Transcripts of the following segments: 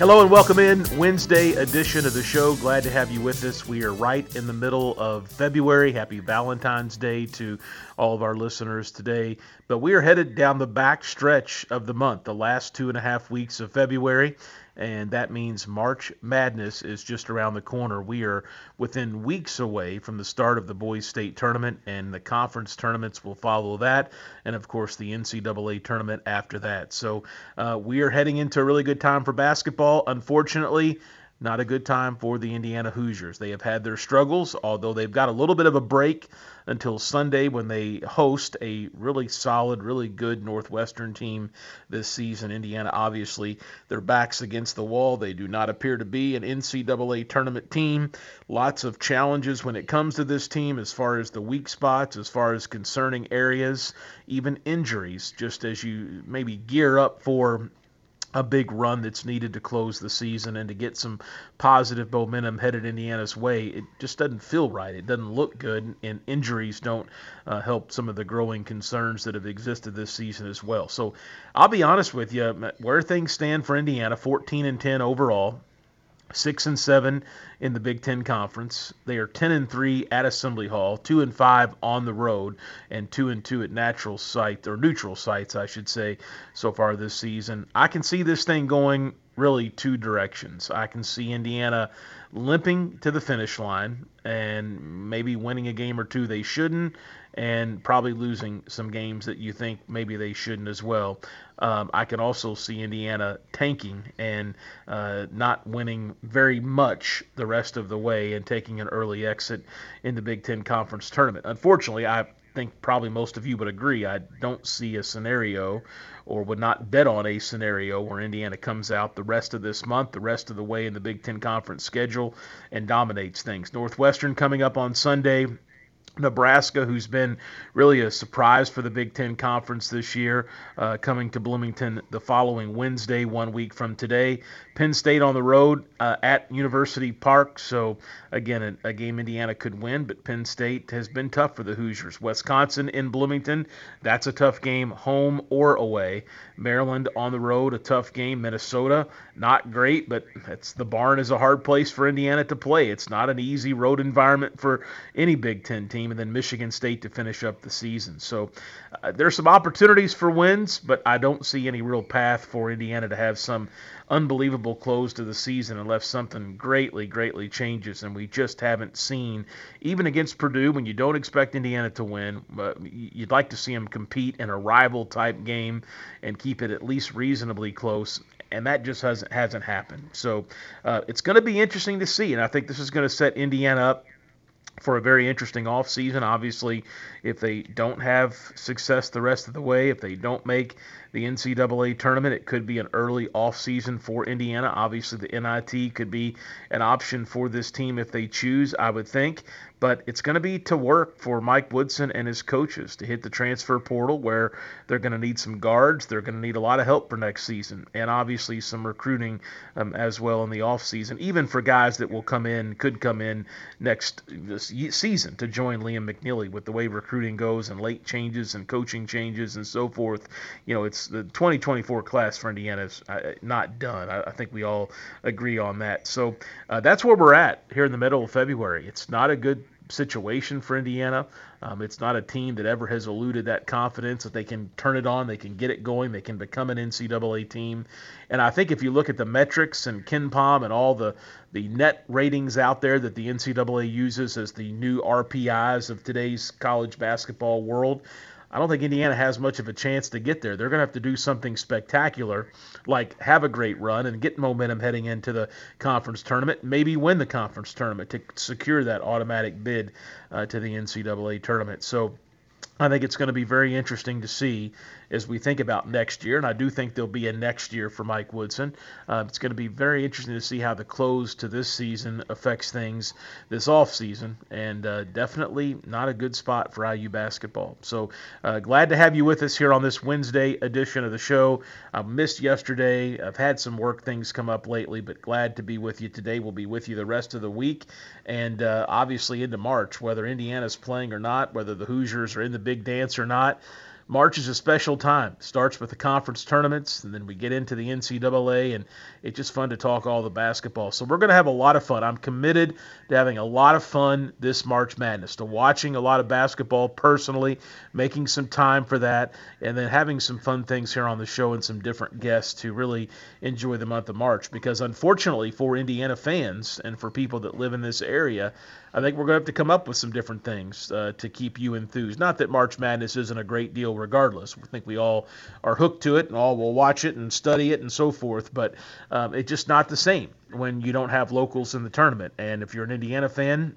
Hello and welcome in Wednesday edition of the show. Glad to have you with us. We are right in the middle of February. Happy Valentine's Day to all of our listeners today. But we are headed down the back stretch of the month, the last two and a half weeks of February and that means March Madness is just around the corner. We are within weeks away from the start of the Boys State tournament, and the conference tournaments will follow that, and of course the NCAA tournament after that. So uh, we are heading into a really good time for basketball. Unfortunately, not a good time for the Indiana Hoosiers. They have had their struggles, although they've got a little bit of a break until Sunday when they host a really solid, really good Northwestern team this season. Indiana, obviously, their backs against the wall. They do not appear to be an NCAA tournament team. Lots of challenges when it comes to this team as far as the weak spots, as far as concerning areas, even injuries, just as you maybe gear up for a big run that's needed to close the season and to get some positive momentum headed Indiana's way. It just doesn't feel right. It doesn't look good, and injuries don't uh, help some of the growing concerns that have existed this season as well. So I'll be honest with you, where things stand for Indiana, 14 and 10 overall. Six and seven in the Big Ten Conference. They are ten and three at Assembly Hall, two and five on the road, and two and two at natural site or neutral sites, I should say, so far this season. I can see this thing going really two directions. I can see Indiana limping to the finish line and maybe winning a game or two they shouldn't, and probably losing some games that you think maybe they shouldn't as well. Um, I can also see Indiana tanking and uh, not winning very much the rest of the way and taking an early exit in the Big Ten Conference tournament. Unfortunately, I think probably most of you would agree. I don't see a scenario or would not bet on a scenario where Indiana comes out the rest of this month, the rest of the way in the Big Ten Conference schedule, and dominates things. Northwestern coming up on Sunday. Nebraska, who's been really a surprise for the Big Ten Conference this year, uh, coming to Bloomington the following Wednesday, one week from today. Penn State on the road uh, at University Park. So, again, a, a, game Indiana could win, but Penn State has been tough for the Hoosiers. Wisconsin in Bloomington, that's a tough game, home or away. Maryland on the road, a tough game. Minnesota, not great, but it's the barn is a hard place for Indiana to play. It's not an easy road environment for any Big Ten team. And then Michigan State to finish up the season. So uh, there's some opportunities for wins, but I don't see any real path for Indiana to have some unbelievable close to the season unless something greatly, greatly changes. And we just haven't seen, even against Purdue, when you don't expect Indiana to win, but you'd like to see them compete in a rival type game and keep it at least reasonably close. And that just hasn't hasn't happened. So uh, it's going to be interesting to see, and I think this is going to set Indiana up for a very interesting offseason. Obviously, if they don't have success the rest of the way, if they don't make the NCAA tournament. It could be an early offseason for Indiana. Obviously, the NIT could be an option for this team if they choose, I would think. But it's going to be to work for Mike Woodson and his coaches to hit the transfer portal where they're going to need some guards. They're going to need a lot of help for next season, and obviously some recruiting um, as well in the offseason, even for guys that will come in, could come in next season to join Liam McNeely with the way recruiting goes and late changes and coaching changes and so forth. You know, it's the 2024 class for Indiana is uh, not done. I, I, think we all agree on that. So uh, that's where we're at here in the middle of February. It's not a good situation for Indiana. Um, it's not a team that ever has eluded that confidence that they can turn it on, they can get it going, they can become an NCAA team. And I think if you look at the metrics and KenPom and all the the net ratings out there that the NCAA uses as the new RPIs of today's college basketball world, I don't think Indiana has much of a chance to get there. They're going to have to do something spectacular, like have a great run and get momentum heading into the conference tournament, maybe win the conference tournament to secure that automatic bid uh, to the NCAA tournament. So I think it's going to be very interesting to see as we think about next year, and I do think there'll be a next year for Mike Woodson. Uh, it's going to be very interesting to see how the close to this season affects things this off season, and uh, definitely not a good spot for IU basketball. So uh, glad to have you with us here on this Wednesday edition of the show. I missed yesterday. I've had some work things come up lately, but glad to be with you today. We'll be with you the rest of the week, and uh, obviously into March, whether Indiana's playing or not, whether the Hoosiers are in the big dance or not. March is a special time. It starts with the conference tournaments, and then we get into the NCAA, and it's just fun to talk all the basketball. So we're going to have a lot of fun. I'm committed to having a lot of fun this March Madness, to watching a lot of basketball personally, making some time for that, and then having some fun things here on the show and some different guests to really enjoy the month of March. Because unfortunately, for Indiana fans and for people that live in this area, I think we're going to have to come up with some different things uh, to keep you enthused. Not that March Madness isn't a great deal, regardless. I think we all are hooked to it and all will watch it and study it and so forth. But um, it's just not the same when you don't have locals in the tournament. And if you're an Indiana fan,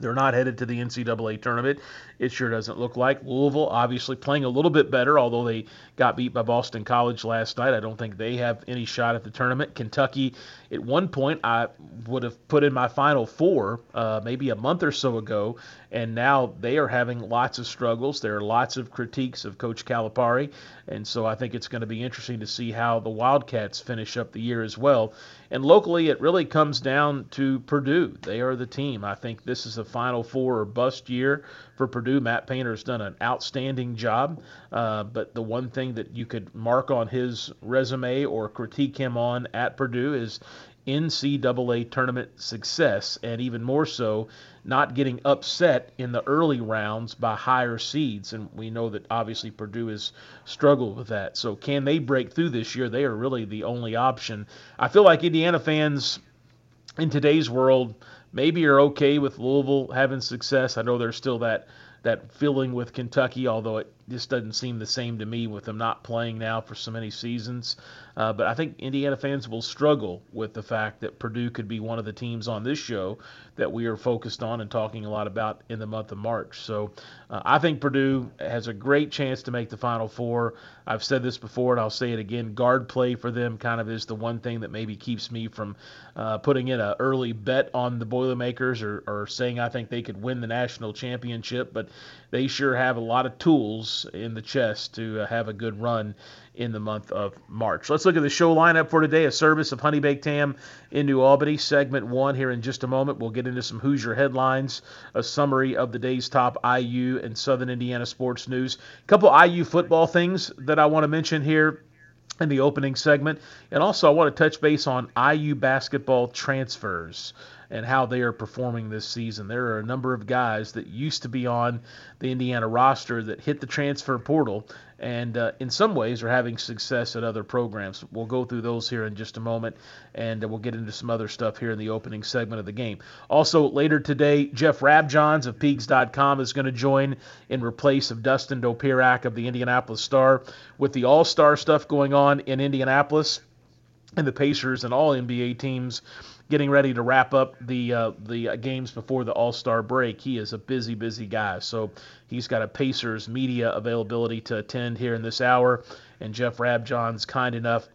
they're not headed to the NCAA tournament. It sure doesn't look like. Louisville, obviously, playing a little bit better, although they got beat by Boston College last night. I don't think they have any shot at the tournament. Kentucky, at one point, I would have put in my Final Four uh, maybe a month or so ago, and now they are having lots of struggles. There are lots of critiques of Coach Calipari, and so I think it's going to be interesting to see how the Wildcats finish up the year as well. And locally, it really comes down to Purdue. They are the team. I think this is a Final Four or bust year for Purdue. Matt Painter has done an outstanding job. Uh, but the one thing that you could mark on his resume or critique him on at Purdue is NCAA tournament success, and even more so, not getting upset in the early rounds by higher seeds. And we know that obviously Purdue has struggled with that. So, can they break through this year? They are really the only option. I feel like Indiana fans in today's world maybe are okay with Louisville having success. I know there's still that that feeling with Kentucky, although it just doesn't seem the same to me with them not playing now for so many seasons. Uh, but I think Indiana fans will struggle with the fact that Purdue could be one of the teams on this show that we are focused on and talking a lot about in the month of March. So uh, I think Purdue has a great chance to make the Final Four. I've said this before and I'll say it again. Guard play for them kind of is the one thing that maybe keeps me from uh, putting in an early bet on the Boilermakers or, or saying I think they could win the national championship. But they sure have a lot of tools in the chest to uh, have a good run in the month of March. Let's look at the show lineup for today. A service of Honey Baked Ham in New Albany. Segment one here in just a moment. We'll get into some Hoosier headlines, a summary of the day's top IU and Southern Indiana sports news. A couple IU football things that I want to mention here in the opening segment. And also, I want to touch base on IU basketball transfers and how they are performing this season. There are a number of guys that used to be on the Indiana roster that hit the transfer portal and uh, in some ways are having success at other programs. We'll go through those here in just a moment, and we'll get into some other stuff here in the opening segment of the game. Also, later today, Jeff Rabjohns of Peegs.com is going to join in replace of Dustin Dopirak of the Indianapolis Star with the All Star stuff going on in Indianapolis and the Pacers and all NBA teams getting ready to wrap up the uh, the games before the All Star break. He is a busy, busy guy. So he's got a Pacers media availability to attend here in this hour, and Jeff Rabjohns kind enough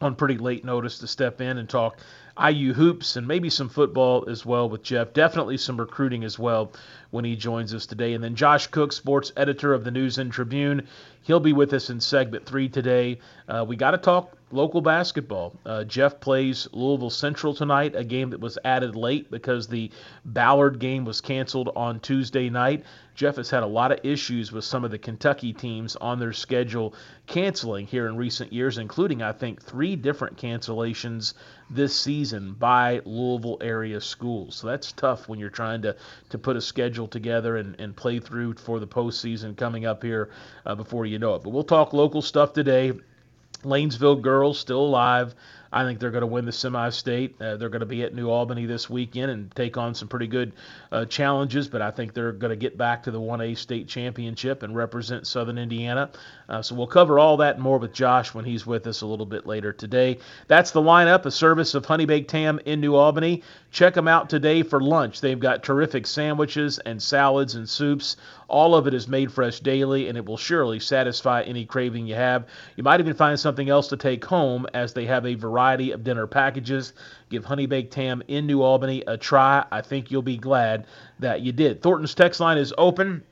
on pretty late notice to step in and talk IU hoops and maybe some football as well with Jeff. Definitely some recruiting as well when he joins us today. And then Josh Cook, sports editor of the News and Tribune, he'll be with us in segment three today. Uh, we got to talk local basketball. Uh, Jeff plays Louisville Central tonight, a game that was added late because the Ballard game was canceled on Tuesday night. Jeff has had a lot of issues with some of the Kentucky teams on their schedule canceling here in recent years, including, I think, three different cancellations this season by Louisville area schools. So that's tough when you're trying to, to put a schedule together and, and play through for the postseason coming up here uh, before you know it. But we'll talk local stuff today. Lanesville girls still alive. I think they're going to win the semi-state. Uh, they're going to be at New Albany this weekend and take on some pretty good uh, challenges, but I think they're going to get back to the 1A state championship and represent Southern Indiana. Uh, so we'll cover all that and more with Josh when he's with us a little bit later today. That's the lineup, a service of Honey Baked Ham in New Albany. Check them out today for lunch. They've got terrific sandwiches and salads and soups. All of it is made fresh daily, and it will surely satisfy any craving you have. You might even find something else to take home as they have a variety of dinner packages. Give Honey Baked Ham in New Albany a try. I think you'll be glad that you did. Thornton's text line is open.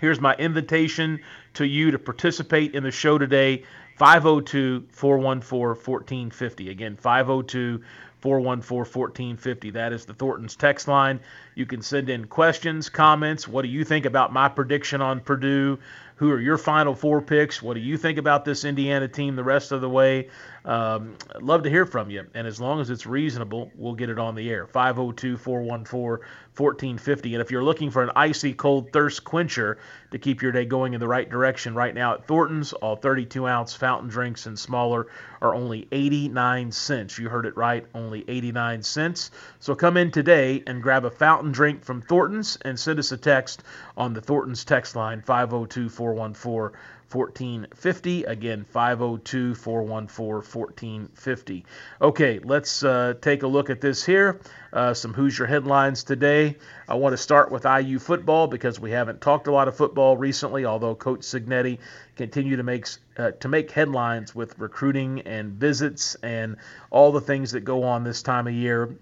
Here's my invitation to you to participate in the show today 502 414 1450. Again, 502 414 1450. That is the Thornton's text line. You can send in questions, comments. What do you think about my prediction on Purdue? Who are your final four picks? What do you think about this Indiana team the rest of the way? Um, love to hear from you. And as long as it's reasonable, we'll get it on the air. 502 414 1450. And if you're looking for an icy cold thirst quencher to keep your day going in the right direction, right now at Thornton's, all 32 ounce fountain drinks and smaller are only 89 cents. You heard it right, only 89 cents. So come in today and grab a fountain drink from Thornton's and send us a text on the Thornton's text line 502 414 1450. Again, 502 414 1450. Okay, let's uh, take a look at this here. Uh, some Hoosier headlines today. I want to start with IU football because we haven't talked a lot of football recently, although Coach Cignetti continue to make uh, to make headlines with recruiting and visits and all the things that go on this time of year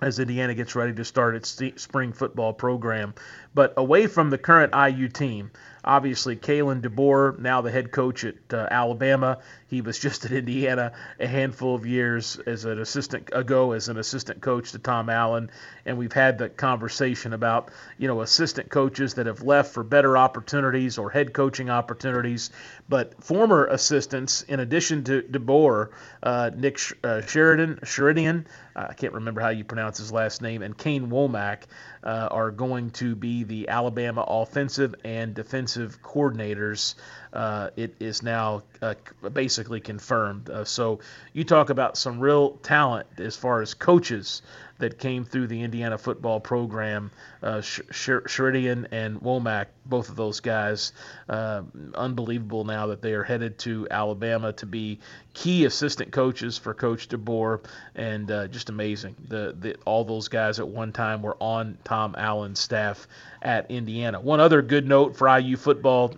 as Indiana gets ready to start its spring football program. But away from the current IU team, Obviously, Kalen DeBoer, now the head coach at uh, Alabama, he was just at Indiana a handful of years as an assistant ago as an assistant coach to Tom Allen, and we've had the conversation about you know assistant coaches that have left for better opportunities or head coaching opportunities, but former assistants, in addition to DeBoer, uh, Nick uh, Sheridan, Sheridan, I can't remember how you pronounce his last name, and Kane Wommack uh, are going to be the Alabama offensive and defensive coordinators. Uh, it is now uh, basically confirmed. Uh, so you talk about some real talent as far as coaches that came through the Indiana football program. Uh, Sheridan and Wommack, both of those guys, uh, unbelievable now that they are headed to Alabama to be key assistant coaches for Coach DeBoer, and uh, just amazing. The, the all those guys at one time were on Tom Allen's staff at Indiana. One other good note for IU football.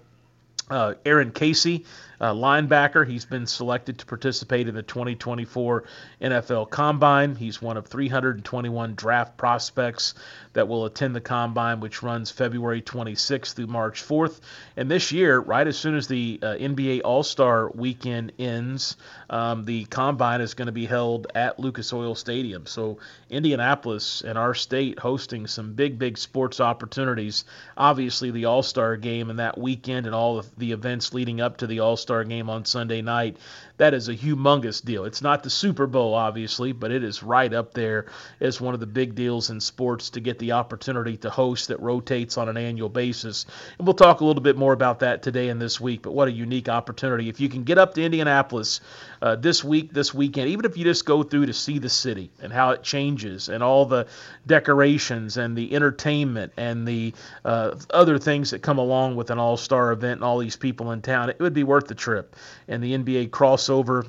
Uh, Aaron Casey uh, linebacker. He's been selected to participate in the 2024 NFL Combine. He's one of 321 draft prospects that will attend the Combine, which runs February 26th through March 4th. And this year, right as soon as the uh, NBA All Star weekend ends, um, the Combine is going to be held at Lucas Oil Stadium. So, Indianapolis and our state hosting some big, big sports opportunities. Obviously, the All Star game and that weekend and all of the events leading up to the All Star Star game on Sunday night. That is a humongous deal. It's not the Super Bowl, obviously, but it is right up there as one of the big deals in sports to get the opportunity to host that rotates on an annual basis. And we'll talk a little bit more about that today and this week, but what a unique opportunity. If you can get up to Indianapolis uh, this week, this weekend, even if you just go through to see the city and how it changes and all the decorations and the entertainment and the uh, other things that come along with an all star event and all these people in town, it would be worth the trip. And the NBA crossover over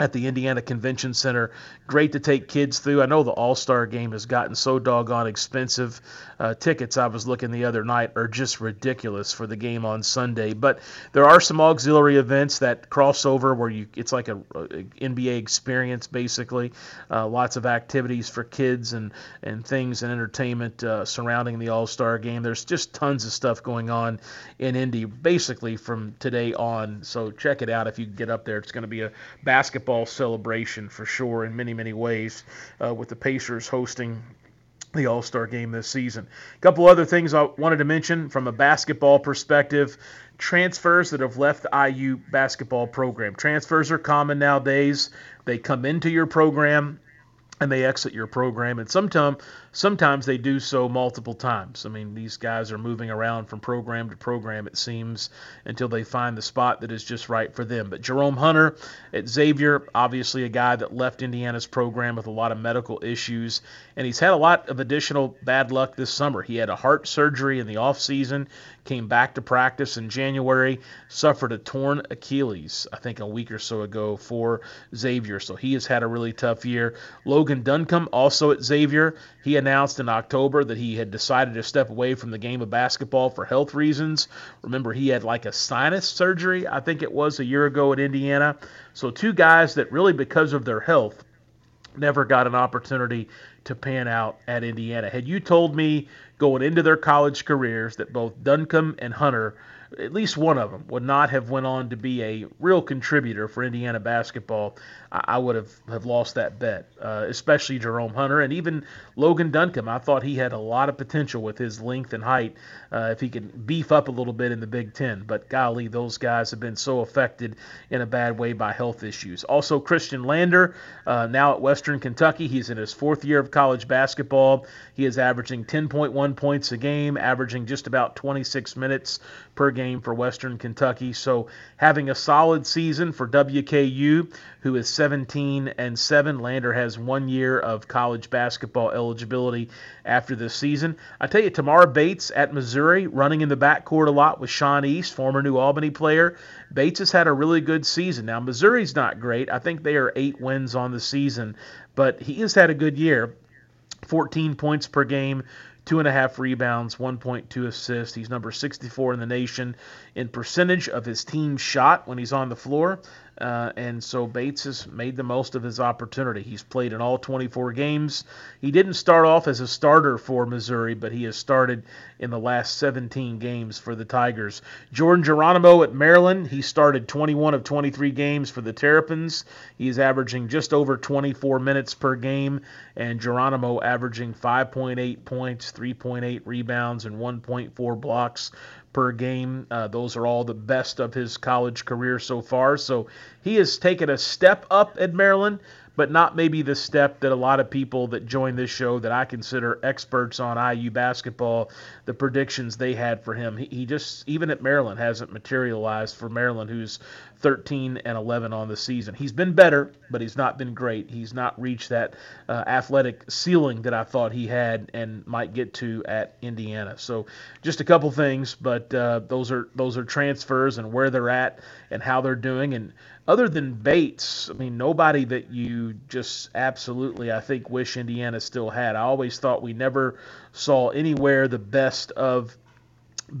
at the Indiana Convention Center. Great to take kids through. I know the All Star game has gotten so doggone expensive. Uh, tickets, I was looking the other night, are just ridiculous for the game on Sunday. But there are some auxiliary events that cross over where you it's like a, a NBA experience basically. Uh, lots of activities for kids and, and things and entertainment uh, surrounding the All Star game. There's just tons of stuff going on in Indy basically from today on. So check it out if you get up there. It's going to be a basketball basketball celebration for sure in many, many ways, uh, with the Pacers hosting the All Star game this season. A couple other things I wanted to mention from a basketball perspective transfers that have left the IU basketball program. Transfers are common nowadays. They come into your program and they exit your program and sometimes sometimes they do so multiple times. I mean, these guys are moving around from program to program, it seems, until they find the spot that is just right for them. But Jerome Hunter at Xavier, obviously a guy that left Indiana's program with a lot of medical issues, and he's had a lot of additional bad luck this summer. He had a heart surgery in the offseason, came back to practice in January, suffered a torn Achilles, I think a week or so ago for Xavier. So he has had a really tough year. Logan Duncombe, also at Xavier, he announced in October that he had decided to step away from the game of basketball for health reasons. Remember, he had like a sinus surgery, I think it was a year ago at Indiana. So, two guys that really, because of their health, never got an opportunity to pan out at Indiana. Had you told me going into their college careers that both Duncombe and Hunter at least one of them would not have went on to be a real contributor for Indiana basketball, I, would have, have lost that bet, uh, especially Jerome Hunter and even Logan Duncombe. I thought he had a lot of potential with his length and height uh, if he could beef up a little bit in the Big Ten. But golly, those guys have been so affected in a bad way by health issues. Also, Khristian Lander, uh, now at Western Kentucky, he's in his fourth year of college basketball. He is averaging 10.1 points a game, averaging just about 26 minutes per game for Western Kentucky. So having a solid season for WKU, who is 17 and 7. Lander has one year of college basketball eligibility after this season. I tell you, Tamar Bates at Missouri, running in the backcourt a lot with Sean East, former New Albany player. Bates has had a really good season. Now Missouri's not great. I think they are eight wins on the season, but he has had a good year. 14 points per game, two and a half rebounds, 1.2 assists. He's number 64 in the nation in percentage of his team shot when he's on the floor. Uh, and so Bates has made the most of his opportunity. He's played in all 24 games. He didn't start off as a starter for Missouri, but he has started in the last 17 games for the Tigers. Jordan Geronimo at Maryland, he started 21 of 23 games for the Terrapins. He's averaging just over 24 minutes per game, and Geronimo averaging 5.8 points, 3.8 rebounds, and 1.4 blocks per game. Uh, those are all the best of his college career so far. So he has taken a step up at Maryland, but not maybe the step that a lot of people that join this show that I consider experts on IU basketball, the predictions they had for him. He, he just, even at Maryland, hasn't materialized for Maryland, who's 13 and 11 on the season. He's been better, but he's not been great. He's not reached that uh, athletic ceiling that I thought he had and might get to at Indiana. So, just a couple things, but uh, those are those are transfers and where they're at and how they're doing. And other than Bates, I mean, nobody that you just absolutely, I think, wish Indiana still had. I always thought we never saw anywhere the best of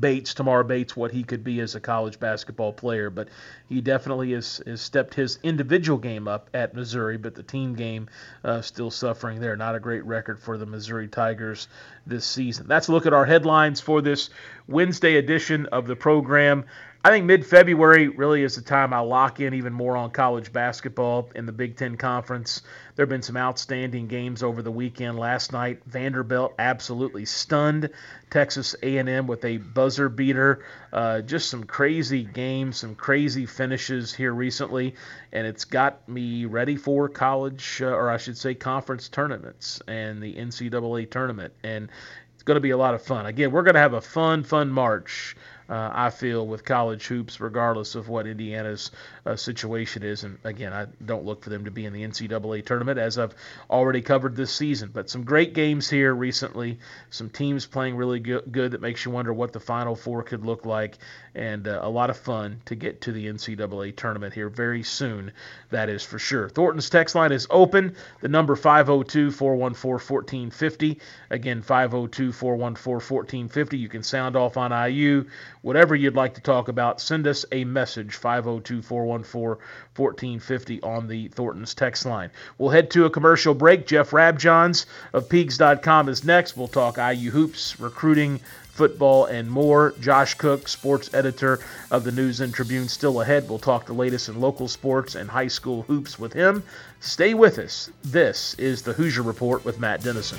Bates, Tamar Bates, what he could be as a college basketball player. But he definitely has, has stepped his individual game up at Missouri, but the team game uh, still suffering there. Not a great record for the Missouri Tigers this season. That's a look at our headlines for this Wednesday edition of the program. I think mid February really is the time I lock in even more on college basketball in the Big Ten Conference. There have been some outstanding games over the weekend. Last night, Vanderbilt absolutely stunned Texas A&M with a buzzer beater. Uh, just some crazy games, some crazy finishes here recently, and it's got me ready for college, uh, or I should say, conference tournaments and the NCAA tournament. And it's going to be a lot of fun. Again, we're going to have a fun, fun March uh, I feel, with college hoops, regardless of what Indiana's uh, situation is. And again, I don't look for them to be in the NCAA tournament, as I've already covered this season. But some great games here recently, some teams playing really good, good that makes you wonder what the Final Four could look like, and uh, a lot of fun to get to the NCAA tournament here very soon. That is for sure. Thornton's text line is open. The number 502 414 1450. Again, 502 414 1450. You can sound off on IU whatever you'd like to talk about, send us a message 502 414 1450 on the Thornton's text line. We'll head to a commercial break. Jeff Rabjohns of Peegs.com is next. We'll talk IU hoops, recruiting, football, and more. Josh Cook, sports editor of the News and Tribune, still ahead. We'll talk the latest in local sports and high school hoops with him. Stay with us. This is the Hoosier Report with Matt Dennison.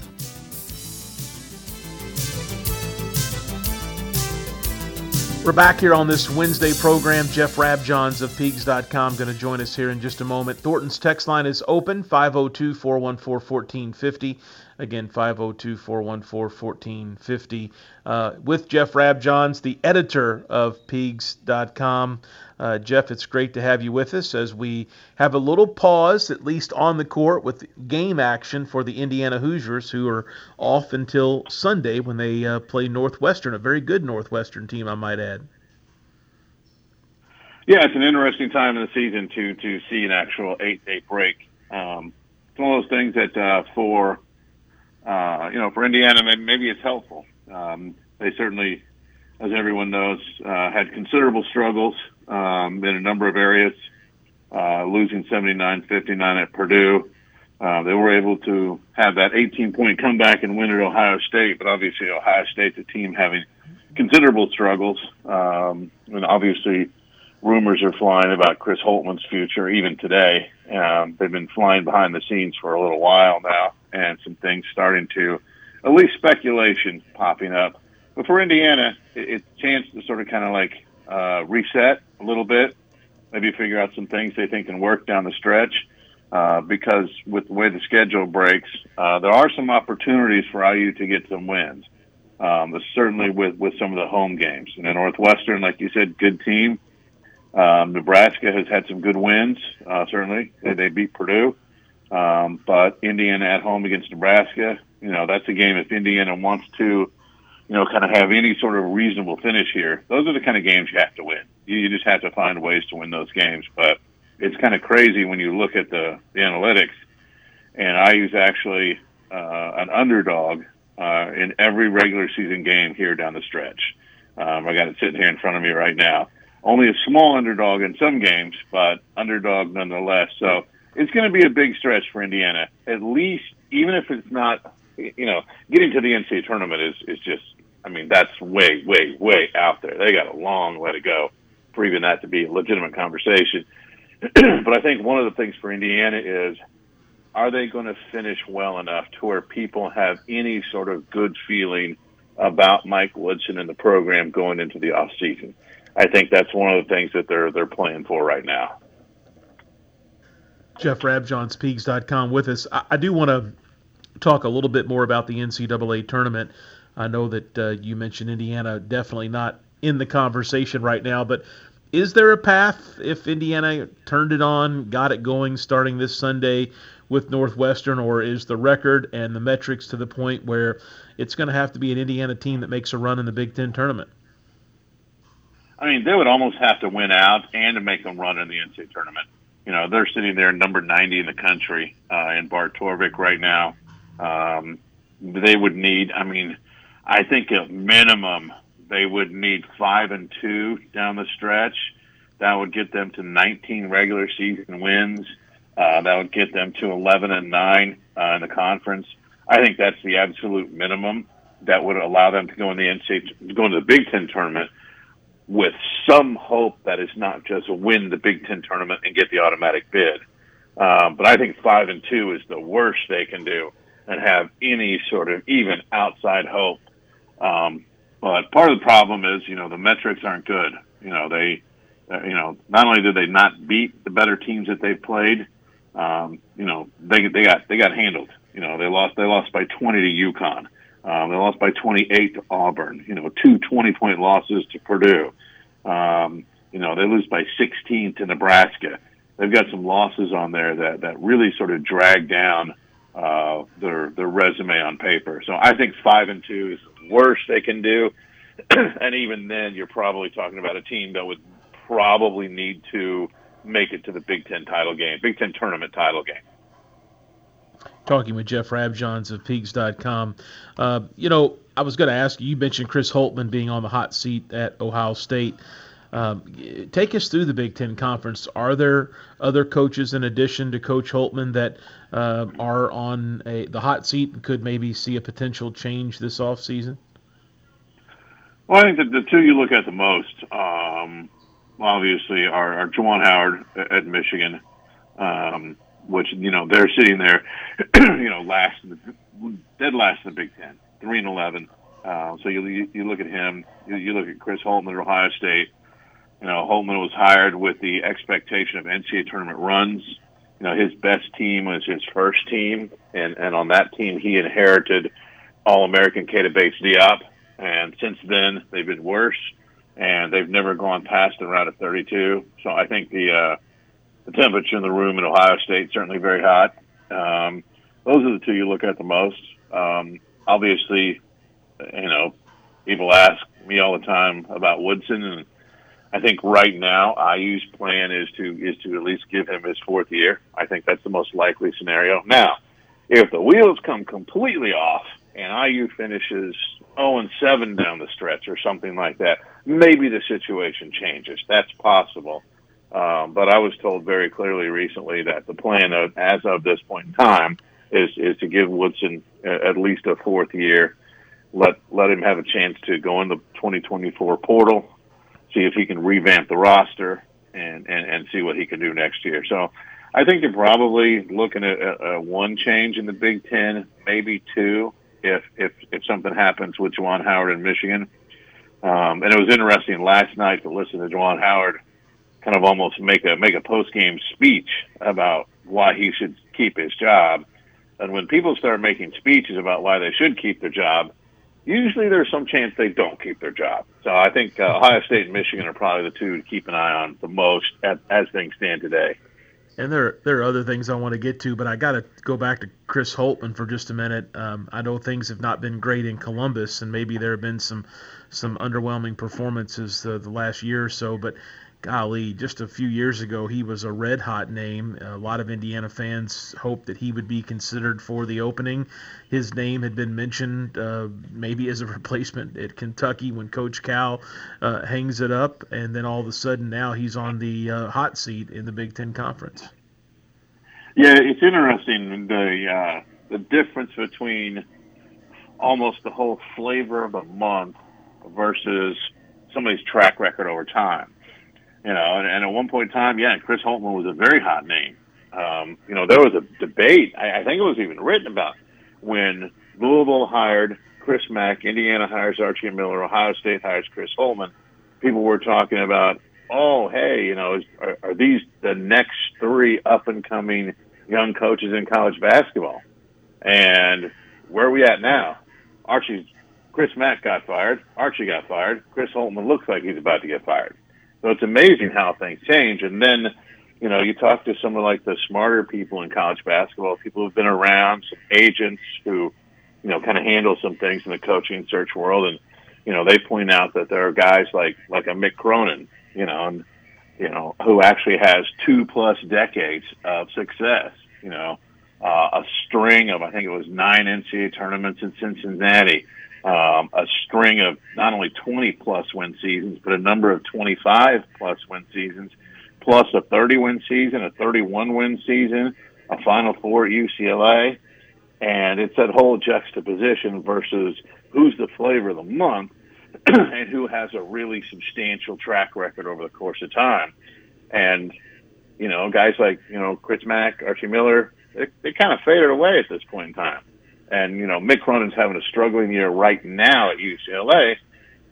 We're back here on this Wednesday program. Jeff Rabjohns of Peegs.com going to join us here in just a moment. Thornton's text line is open 502 414 1450. Again, 502 414 1450. Uh, with Jeff Rabjohns, the editor of Peegs.com. Uh, Jeff, it's great to have you with us as we have a little pause, at least on the court, with game action for the Indiana Hoosiers, who are off until Sunday when they uh, play Northwestern, a very good Northwestern team, I might add. Yeah, it's an interesting time in the season to to see an actual eight day break. Um, it's one of those things that uh, for uh, you know for Indiana maybe, it's helpful. Um, they certainly, as everyone knows, uh, had considerable struggles um, in a number of areas, uh, losing 79-59 at Purdue. Uh, they were able to have that 18-point comeback and win at Ohio State, but obviously Ohio State's a team having considerable struggles. Um, and obviously, rumors are flying about Chris Holtmann's future even today. Um, they've been flying behind the scenes for a little while now, and some things starting to, at least speculation popping up. But for Indiana, it's a chance to sort of kind of like uh, reset a little bit, maybe figure out some things they think can work down the stretch. Uh, because with the way the schedule breaks, uh, there are some opportunities for IU to get some wins. Um, certainly with, with some of the home games. And then Northwestern, like you said, good team. Um, Nebraska has had some good wins, uh, certainly. They, they beat Purdue. Um, but Indiana at home against Nebraska, you know, that's a game if Indiana wants to you know, kind of have any sort of reasonable finish here, those are the kind of games you have to win. You, you just have to find ways to win those games. But it's kind of crazy when you look at the, the analytics, and I use actually uh, an underdog uh, in every regular season game here down the stretch. Um, I got it sitting here in front of me right now. Only a small underdog in some games, but underdog nonetheless. So it's going to be a big stretch for Indiana. At least, even if it's not, you know, getting to the NCAA tournament is is just I mean, that's way, way, way out there. They got a long way to go for even that to be a legitimate conversation. but I think one of the things for Indiana is are they going to finish well enough to where people have any sort of good feeling about Mike Woodson and the program going into the off season? I think that's one of the things that they're they're playing for right now. Jeff Rabjohns, Peegs.com with us. I, I do want to talk a little bit more about the NCAA tournament. I know that uh, you mentioned Indiana definitely not in the conversation right now, but is there a path if Indiana turned it on, got it going starting this Sunday with Northwestern, or is the record and the metrics to the point where it's going to have to be an Indiana team that makes a run in the Big Ten tournament? I mean, they would almost have to win out and to make them run in the NCAA tournament. You know, they're sitting there number 90 in the country uh, in Barttorvik right now. Um, they would need, I mean, I think at minimum they would need five and two down the stretch. That would get them to 19 regular season wins. Uh, that would get them to 11 and nine uh, in the conference. I think that's the absolute minimum that would allow them to go in the NCAA, go into the Big Ten tournament. with some hope that it's not just win the Big Ten tournament and get the automatic bid. Um, but I think five and two is the worst they can do and have any sort of even outside hope. Um, but part of the problem is, you know, the metrics aren't good. You know, they, uh, you know, not only did they not beat the better teams that they played, um, you know, they they got they got handled. You know, they lost they lost by 20 to UConn. Um, they lost by 28 to Auburn. You know, two 20 point losses to Purdue. Um, you know, they lose by 16 to Nebraska. They've got some losses on there that that really sort of drag down uh, their their resume on paper. So I think five and two is the worst they can do, and even then, you're probably talking about a team that would probably need to make it to the Big Ten title game, Big Ten tournament title game. Talking with Jeff Rabjohns of Peegs.com. Uh, you know, I was going to ask you, you mentioned Chris Holtmann being on the hot seat at Ohio State. Um, take us through the Big Ten Conference. Are there other coaches in addition to Coach Holtmann that uh, are on a, the hot seat and could maybe see a potential change this offseason? Well, I think that the two you look at the most, um, obviously, are, are Juwan Howard at Michigan, um, which you know they're sitting there, you know, last, dead last in the Big Ten, three and eleven. Uh, so you you look at him, you, you look at Chris Holtmann at Ohio State. You know, Holtmann was hired with the expectation of NCAA tournament runs. You know, his best team was his first team, and and on that team he inherited All American Keita Bates Diop, and since then they've been worse, and they've never gone past the round of 32. So I think the uh, the temperature in the room in Ohio State certainly very hot. Um, those are the two you look at the most. Um, obviously, you know, people ask me all the time about Woodson, and I think right now IU's plan is to is to at least give him his fourth year. I think that's the most likely scenario. Now, if the wheels come completely off and IU finishes 0 and 7 down the stretch or something like that, maybe the situation changes. That's possible. Um, but I was told very clearly recently that the plan, of, as of this point in time, is is to give Woodson at least a fourth year. Let let him have a chance to go in the 2024 portal, see if he can revamp the roster, and and, and see what he can do next year. So, I think they're probably looking at a, a one change in the Big Ten, maybe two, if if if something happens with Juwan Howard in Michigan. Um, and it was interesting last night to listen to Juwan Howard kind of almost make a make a post game speech about why he should keep his job. And when people start making speeches about why they should keep their job, usually there's some chance they don't keep their job. So I think uh, Ohio State and Michigan are probably the two to keep an eye on the most at, as things stand today. And there, there are other things I want to get to, but I got to go back to Chris Holtmann for just a minute. Um, I know things have not been great in Columbus, and maybe there have been some some underwhelming performances uh, the last year or so. But golly, just a few years ago, he was a red hot name. A lot of Indiana fans hoped that he would be considered for the opening. His name had been mentioned uh, maybe as a replacement at Kentucky when Coach Cal uh, hangs it up, and then all of a sudden now he's on the uh, hot seat in the Big Ten Conference. Yeah, it's interesting the uh, the difference between almost the whole flavor of a month versus somebody's track record over time you know, and, and at one point in time, yeah, Chris Holtmann was a very hot name. Um, you know, there was a debate. I, I think it was even written about when Louisville hired Chris Mack, Indiana hires Archie Miller, Ohio State hires Chris Holtmann. People were talking about, oh, hey, you know, is, are, are these the next three up and coming young coaches in college basketball? And where are we at now? Archie's Chris Mack got fired. Archie got fired. Chris Holtmann looks like he's about to get fired. So it's amazing how things change. And then, you know, you talk to some of like the smarter people in college basketball, people who've been around, some agents who, you know, kind of handle some things in the coaching search world, and you know, they point out that there are guys like like a Mick Cronin, you know, and you know, who actually has two plus decades of success. You know, uh, a string of I think it was nine NCAA tournaments in Cincinnati um, a string of not only 20 plus win seasons, but a number of 25 plus win seasons, plus a 30 win season, a 31 win season, a Final Four at UCLA. And it's that whole juxtaposition versus who's the flavor of the month. and who has a really substantial track record over the course of time. And, you know, guys like, you know, Chris Mack, Archie Miller, they, they kind of faded away at this point in time. And, you know, Mick Cronin's having a struggling year right now at UCLA,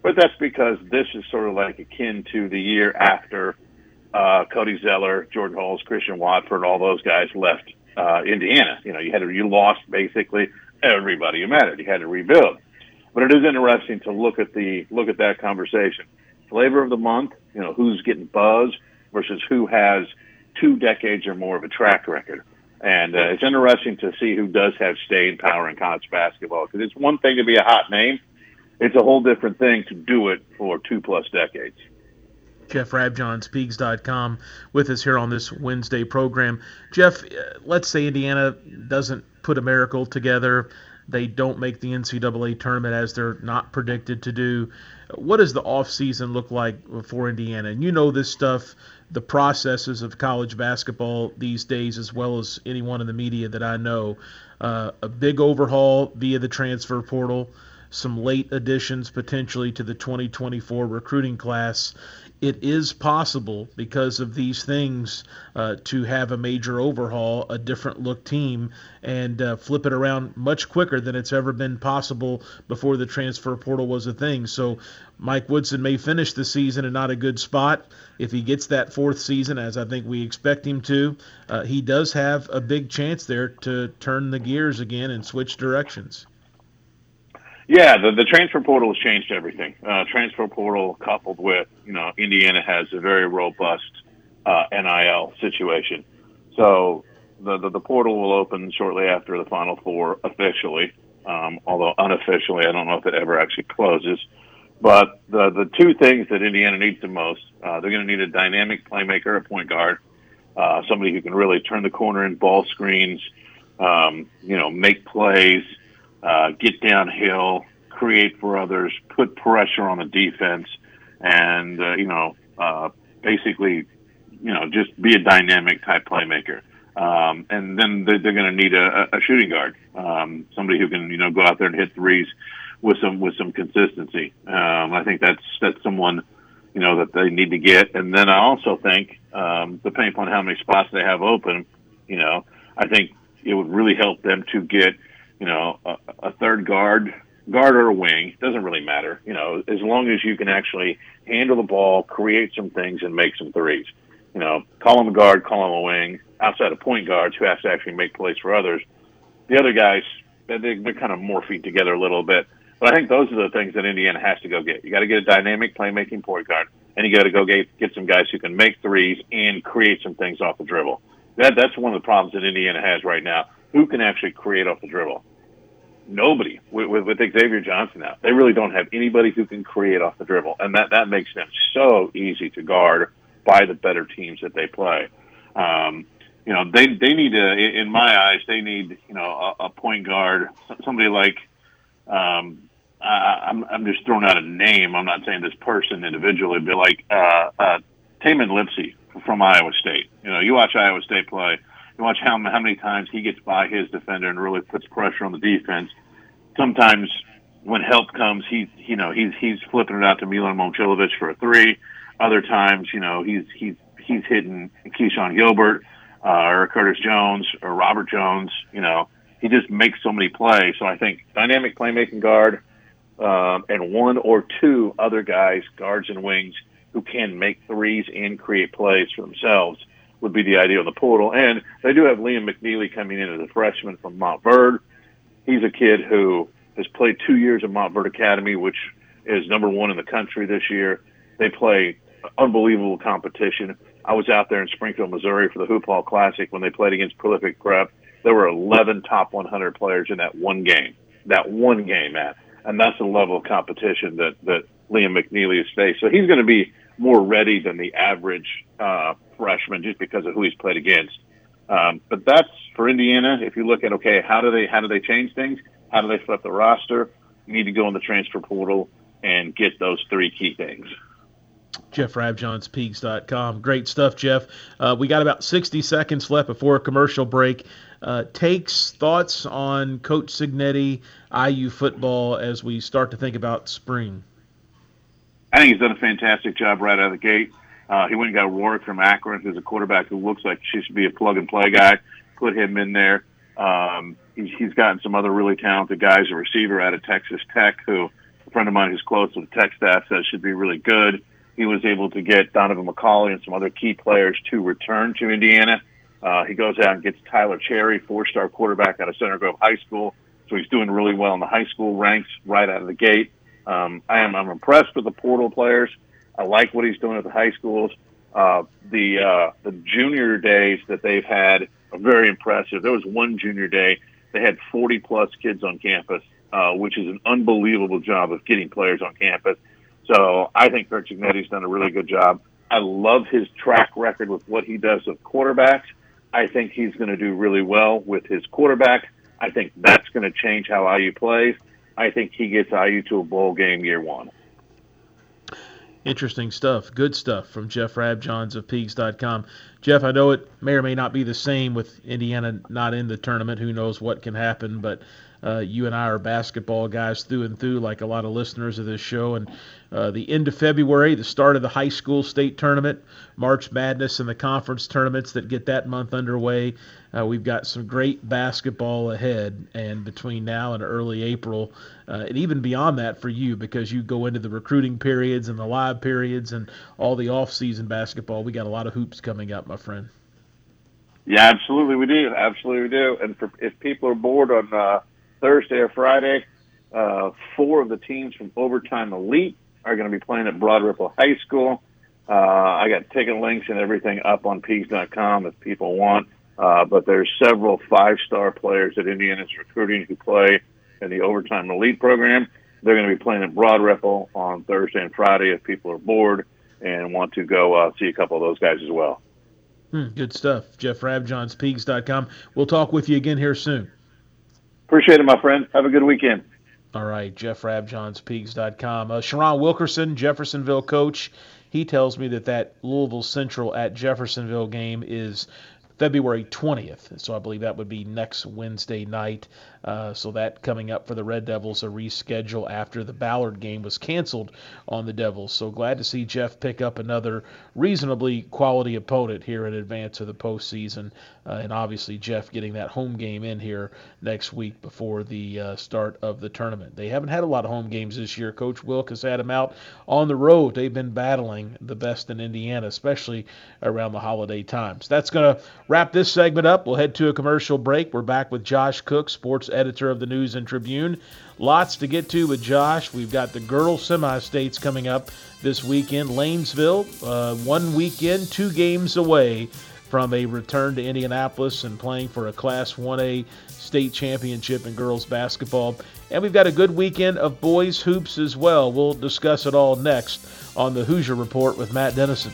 but that's because this is sort of like akin to the year after uh, Cody Zeller, Jordan Hulls, Christian Watford, all those guys left uh, Indiana. You know, you had to, you lost basically everybody who mattered. You had to rebuild. But it is interesting to look at the look at that conversation. Flavor of the month, you know, who's getting buzz versus who has two decades or more of a track record. And uh, it's interesting to see who does have staying power in college basketball because it's one thing to be a hot name, it's a whole different thing to do it for two plus decades. Jeff Rabjohns, Peegs.com, with us here on this Wednesday program. Jeff, uh, let's say Indiana doesn't put a miracle together. They don't make the NCAA tournament as they're not predicted to do. What does the offseason look like for Indiana? And you know this stuff, the processes of college basketball these days, as well as anyone in the media that I know. Uh, a big overhaul via the transfer portal, some late additions potentially to the 2024 recruiting class it is possible because of these things uh, to have a major overhaul, a different look team, and uh, flip it around much quicker than it's ever been possible before the transfer portal was a thing. So Mike Woodson may finish the season in not a good spot. If he gets that fourth season, as I think we expect him to, uh, he does have a big chance there to turn the gears again and switch directions. Yeah, the, the transfer portal has changed everything. Uh, transfer portal coupled with, you know, Indiana has a very robust uh, NIL situation. So the, the, the portal will open shortly after the Final Four officially, um, although unofficially, I don't know if it ever actually closes. But the the two things that Indiana needs the most, uh, they're going to need a dynamic playmaker, a point guard, uh, somebody who can really turn the corner in ball screens, um, you know, make plays uh, get downhill, create for others, put pressure on the defense, and uh, you know, uh, basically, you know, just be a dynamic type playmaker. Um, and then they're, they're going to need a, a shooting guard, um, somebody who can you know go out there and hit threes with some with some consistency. Um, I think that's that's someone you know that they need to get. And then I also think, um, depending upon how many spots they have open, you know, I think it would really help them to get you know, a, a third guard, guard or wing, doesn't really matter. You know, as long as you can actually handle the ball, create some things, and make some threes. You know, call him a guard, call him a wing. Outside of point guards, who has to actually make plays for others, the other guys they, they're kind of morphing together a little bit. But I think those are the things that Indiana has to go get. You got to get a dynamic playmaking point guard, and you got to go get get some guys who can make threes and create some things off the dribble. That that's one of the problems that Indiana has right now. Who can actually create off the dribble? nobody with, with, with Xavier Johnson now. They really don't have anybody who can create off the dribble, and that that makes them so easy to guard by the better teams that they play. Um, you know, they they need to, in my eyes, they need you know a, a point guard, somebody like. Um, I, I'm I'm just throwing out a name. I'm not saying this person individually, but like uh, uh, Tamin Lipsey from Iowa State. You know, you watch Iowa State play you watch how how many times he gets by his defender and really puts pressure on the defense. Sometimes when help comes, he's you know he's he's flipping it out to Milan Momcilovic for a three. Other times, you know he's he's he's hitting Keshon Gilbert uh, or Curtis Jones or Robert Jones. You know he just makes so many plays. So I think dynamic playmaking guard um, and one or two other guys, guards and wings, who can make threes and create plays for themselves would be the idea of the portal. And they do have Liam McNeely coming in as a freshman from Montverde. He's a kid who has played two years at Montverde Academy, which is number one in the country this year. They play unbelievable competition. I was out there in Springfield, Missouri for the Hoop Hall Classic when they played against Prolific Prep. There were 11 top 100 players in that one game. That one game, Matt. And that's the level of competition that, that Liam McNeely has faced. So he's going to be more ready than the average uh, freshman just because of who he's played against. Um, but that's for Indiana. If you look at okay, how do they how do they change things? How do they flip the roster? You need to go in the transfer portal and get those three key things. Jeff Rabjohns Peegs.com. Great stuff, Jeff. Uh, we got about 60 seconds left before a commercial break. Uh, takes, thoughts on Coach Cignetti, IU football as we start to think about spring. I think he's done a fantastic job right out of the gate. Uh, he went and got Rourke from Akron, who's a quarterback who looks like she should be a plug and play guy. Put him in there. Um, he's, he's gotten some other really talented guys, a receiver out of Texas Tech, who a friend of mine who's close to the Tech staff says should be really good. He was able to get Donaven McCulley and some other key players to return to Indiana. Uh, he goes out and gets Tyler Cherry, four-star quarterback out of Center Grove High School. So he's doing really well in the high school ranks right out of the gate. Um, I am I'm impressed with the portal players. I like what he's doing at the high schools. Uh, the uh, the junior days that they've had are very impressive. There was one junior day they had 40 plus kids on campus, uh, which is an unbelievable job of getting players on campus. So I think Curt Cignetti's done a really good job. I love his track record with what he does with quarterbacks. I think he's going to do really well with his quarterback. I think that's going to change how IU plays. I think he gets IU to a bowl game year one. Interesting stuff. Good stuff from Jeff Rabjohns of Peegs.com. Jeff, I know it may or may not be the same with Indiana not in the tournament. Who knows what can happen, but uh, you and I are basketball guys through and through, like a lot of listeners of this show. And uh, the end of February, the start of the high school state tournament, March Madness, and the conference tournaments that get that month underway. Uh, we've got some great basketball ahead, and between now and early April, uh, and even beyond that for you, because you go into the recruiting periods and the live periods and all the off-season basketball. We got a lot of hoops coming up, my friend. Yeah, absolutely, we do. Absolutely, we do. And for, if people are bored on uh, Thursday or Friday. Uh, four of the teams from Overtime Elite are going to be playing at Broad Ripple High School. Uh, I got ticket links and everything up on Peegs.com if people want. Uh, but there's several five-star players that Indiana's recruiting who play in the Overtime Elite program. They're going to be playing at Broad Ripple on Thursday and Friday if people are bored and want to go uh, see a couple of those guys as well. Hmm, good stuff. Jeff Rabjohns, Peegs.com. We'll talk with you again here soon. Appreciate it, my friend. Have a good weekend. All right, Jeff Rabjohns, Peegs.com. Uh, Sharon Wilkerson, Jeffersonville coach, he tells me that that Louisville Central at Jeffersonville game is February 20th. So I believe that would be next Wednesday night. Uh, so that coming up for the Red Devils, a reschedule after the Ballard game was canceled on the Devils. So glad to see Jeff pick up another reasonably quality opponent here in advance of the postseason. Uh, and obviously, Jeff getting that home game in here next week before the uh, start of the tournament. They haven't had a lot of home games this year. Coach Wilk has had them out on the road. They've been battling the best in Indiana, especially around the holiday times. That's going to wrap this segment up. We'll head to a commercial break. We're back with Josh Cook, sports editor of the News and Tribune. Lots to get to with Josh. We've got the girls semi states coming up this weekend. Lanesville, uh, one weekend, two games away from a return to Indianapolis and playing for a Class 1A state championship in girls basketball. And we've got a good weekend of boys hoops as well. We'll discuss it all next on the Hoosier Report with Matt Dennison.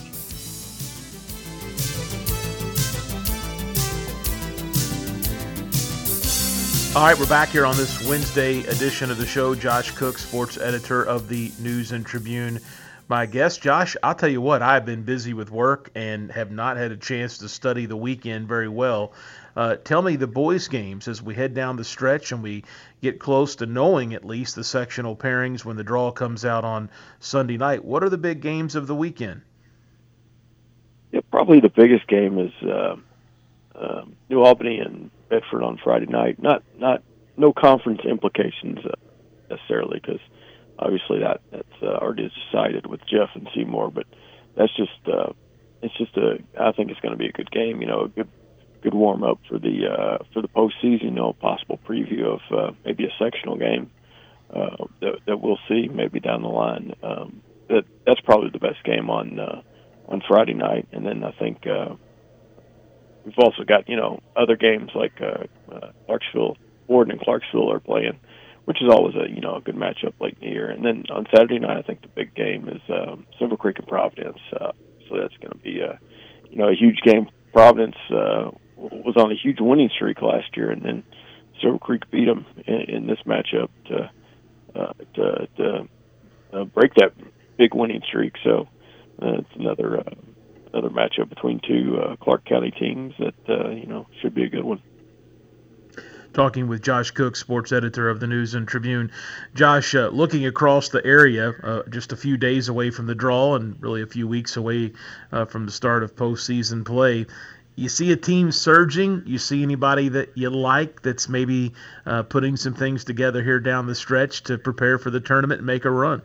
All right, we're back here on this Wednesday edition of the show. Josh Cook, sports editor of the News and Tribune. My guest, Josh, I'll tell you what, I've been busy with work and have not had a chance to study the weekend very well. Uh, tell me the boys' games as we head down the stretch and we get close to knowing at least the sectional pairings when the draw comes out on Sunday night. What are the big games of the weekend? Yeah, probably the biggest game is uh, uh, New Albany and Bedford on Friday night. Not not no conference implications uh, necessarily because obviously that that's uh, already decided with Jeff and Seymour. But that's just uh, it's just a I think it's going to be a good game. You know, a good good warm up for the uh, for the postseason. You know, possible preview of uh, maybe a sectional game uh, that, that we'll see maybe down the line. Um, that that's probably the best game on uh, on Friday night, and then I think. Uh, we've also got you know other games like uh, uh, Clarksville, Warden and Clarksville are playing, which is always a you know a good matchup late in the year. And then on Saturday night, I think the big game is um, Silver Creek and Providence. Uh, so that's going to be a you know a huge game. Providence uh, was on a huge winning streak last year, and then Silver Creek beat them in, in this matchup to uh, to, to uh, break that big winning streak. So uh, it's another uh, another matchup between two uh, Clark County teams that uh, you know should be a good one talking with Josh Cook, sports editor of the News and Tribune. Josh, uh, looking across the area, uh, just a few days away from the draw and really a few weeks away uh, from the start of postseason play, you see a team surging? You see anybody that you like that's maybe uh, putting some things together here down the stretch to prepare for the tournament and make a run?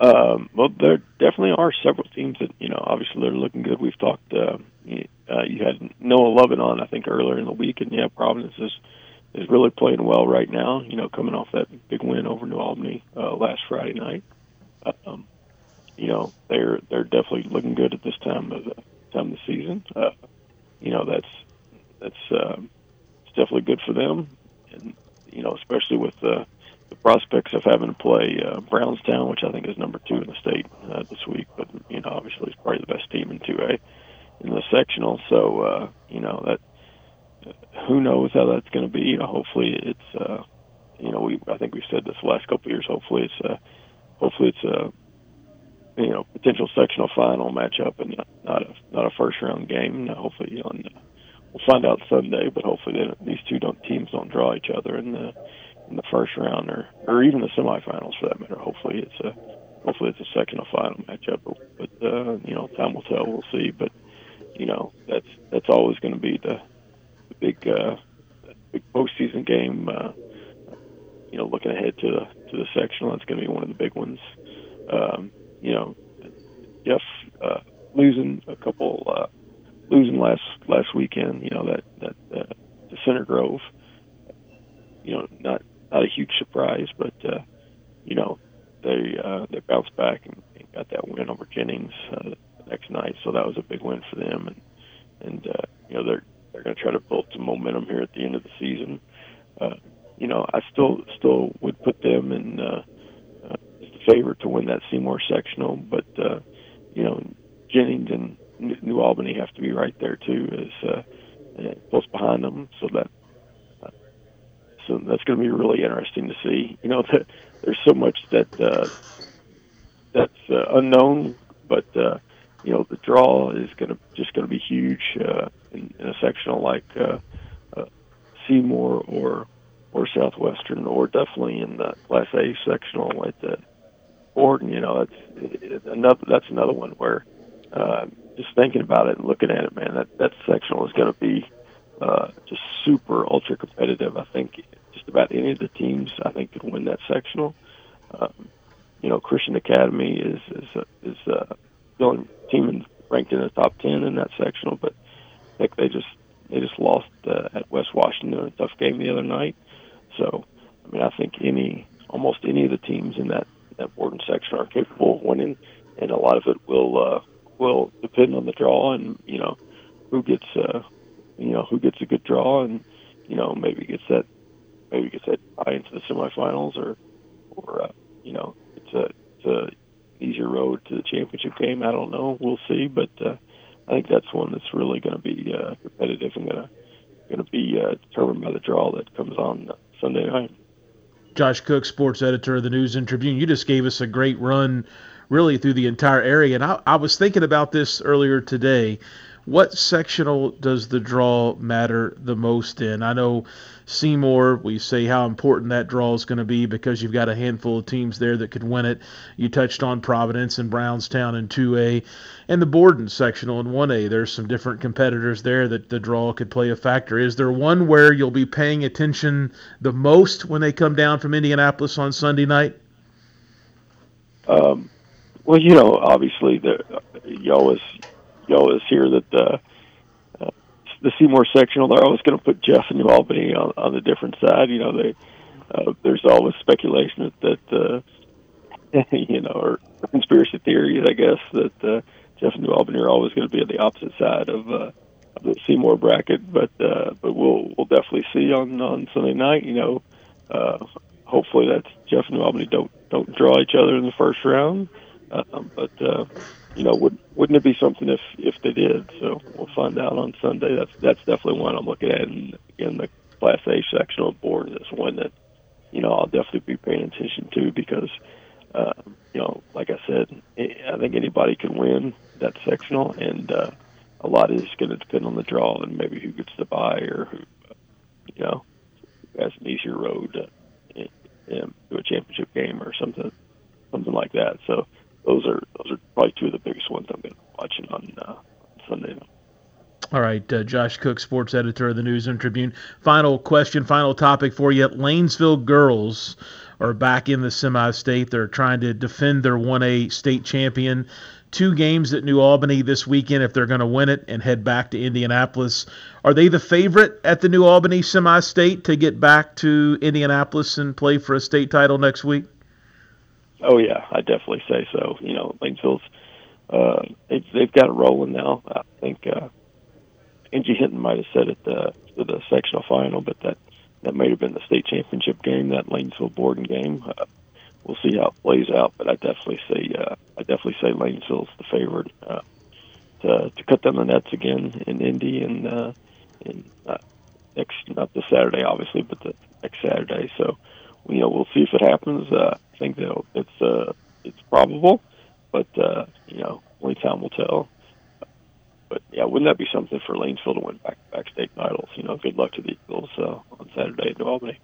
Um, well, there definitely are several teams that you know. Obviously, they're looking good. We've talked. Uh, uh, you had Noah Lovett on, I think, earlier in the week, and yeah, Providence is is really playing well right now. You know, coming off that big win over New Albany uh, last Friday night. Um, you know, they're they're definitely looking good at this time of the time of the season. Uh, you know, that's that's uh, it's definitely good for them, and you know, especially with the the prospects of having to play uh, Brownstown, which I think is number two in the state uh, this week. But you know, obviously, it's probably the best team in two A in the sectional. So uh, you know that who knows how that's going to be. You know, hopefully it's uh, you know we I think we've said this the last couple of years. Hopefully it's uh, hopefully it's a you know potential sectional final matchup and not, a not a first round game. Now, hopefully on the, we'll find out Sunday, but hopefully they, these two don't teams don't draw each other in the in the first round or or even the semifinals for that matter. Hopefully it's a hopefully it's a sectional final matchup. But uh, you know, time will tell. We'll see. But you know, that's that's always going to be the, the big uh, big postseason game. Uh, you know, looking ahead to the to the sectional, that's going to be one of the big ones. Um, you know, Jeff uh, losing a couple uh, losing last last weekend. You know that that uh, Center Grove. You know, not not a huge surprise, but uh, you know they uh, they bounced back and, and got that win over Jennings uh, the next night. So that was a big win for them, and and uh, you know they're they're going to try to build some momentum here at the end of the season. Uh, you know, I still still would put them in uh, uh, the favorite to win that Seymour sectional, but uh, you know Jennings and New Albany have to be right there too, as uh, close behind them, so that so that's going to be really interesting to see. You know, the, there's so much that uh, that's uh, unknown, but uh, you know the draw is going to just going to be huge uh, in, in a sectional like uh, uh, Seymour or or Southwestern, or definitely in the Class A sectional like the Borden. You know, it, another that's another one where uh, just thinking about it and looking at it, man, that that sectional is going to be uh, just super ultra competitive. I think just about any of the teams I think could win that sectional. Um, you know, Christian Academy is is uh, is uh, the only team in, ranked in the top ten in that sectional, but I think they just they just lost uh, at West Washington in a tough game the other night. So, I mean, I think any almost any of the teams in that that Borden section are capable of winning, and a lot of it will uh, will depend on the draw and you know who gets uh, you know who gets a good draw and you know maybe gets that maybe gets that high into the semifinals or or uh, you know it's a it's a easier road to the championship game. I don't know. We'll see, but uh, I think that's one that's really going to be uh, competitive and going to going to be uh, determined by the draw that comes on Sunday night. Josh Cook, sports editor of the News and Tribune. You just gave us a great run, really through the entire area, and I, I was thinking about this earlier today what sectional does the draw matter the most in? I know Seymour, we say how important that draw is going to be because you've got a handful of teams there that could win it. You touched on Providence and Brownstown in 2A and the Borden sectional in 1A. There's some different competitors there that the draw could play a factor. Is there one where you'll be paying attention the most when they come down from Indianapolis on Sunday night? Um, well, you know, obviously, the, you always you always hear that uh, uh, the Seymour sectional they're always going to put Jeff and New Albany on, on the different side. You know, they uh, there's always speculation that, that uh, you know, or conspiracy theories, I guess, that uh, Jeff and New Albany are always going to be on the opposite side of, uh, of the Seymour bracket. But uh, but we'll we'll definitely see on on Sunday night. You know, uh, hopefully that's Jeff and New Albany don't don't draw each other in the first round. Uh, but uh, you know, would wouldn't it be something if if they did? So we'll find out on Sunday. That's that's definitely one I'm looking at. And again, the Class A sectional board is one that you know I'll definitely be paying attention to because uh, you know, like I said, I think anybody can win that sectional, and uh, a lot is going to depend on the draw and maybe who gets the bye or who, you know, has an easier road in, to a championship game or something, something like that. So those are those are probably two of the biggest ones I'm going to be watching on uh, Sunday. All right, uh, Josh Cook, sports editor of the News and Tribune. Final question, final topic for you. Lanesville girls are back in the semi-state. They're trying to defend their 1A state champion. Two games at New Albany this weekend if they're going to win it and head back to Indianapolis. Are they the favorite at the New Albany semi-state to get back to Indianapolis and play for a state title next week? Oh yeah, I definitely say so. You know, Lanesville's uh, they've they've got it rolling now. I think uh, Angie Hinton might have said it uh, for the sectional final, but that that may have been the state championship game, that Lanesville Borden game. Uh, we'll see how it plays out, but I definitely say uh, I definitely say Lanesville's the favorite uh, to to cut down the nets again in Indy and uh, in uh, next not this Saturday obviously, but the next Saturday. So you know we'll see if it happens. Uh, I think that it's uh, it's probable, but uh, you know only time will tell. But yeah, wouldn't that be something for Lanesville to win back back state titles? You know, good luck to the Eagles uh, on Saturday in New Albany.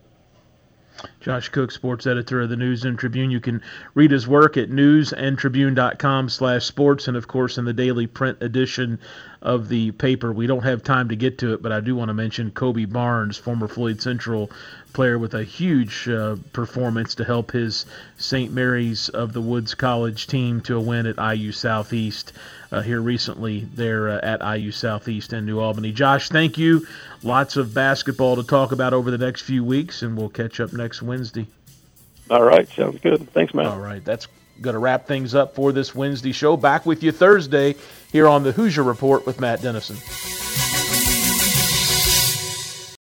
Josh Cook, sports editor of the News and Tribune. You can read his work at newsandtribune.com slash sports and, of course, in the daily print edition of the paper. We don't have time to get to it, but I do want to mention Kobe Barnes, former Floyd Central player with a huge uh, performance to help his St. Mary's of the Woods College team to a win at IU Southeast uh, here recently there uh, at IU Southeast in New Albany. Josh, thank you. Lots of basketball to talk about over the next few weeks, and we'll catch up next Wednesday. All right, sounds good. Thanks, man. All right, that's going to wrap things up for this Wednesday show. Back with you Thursday here on the Hoosier Report with Matt Dennison.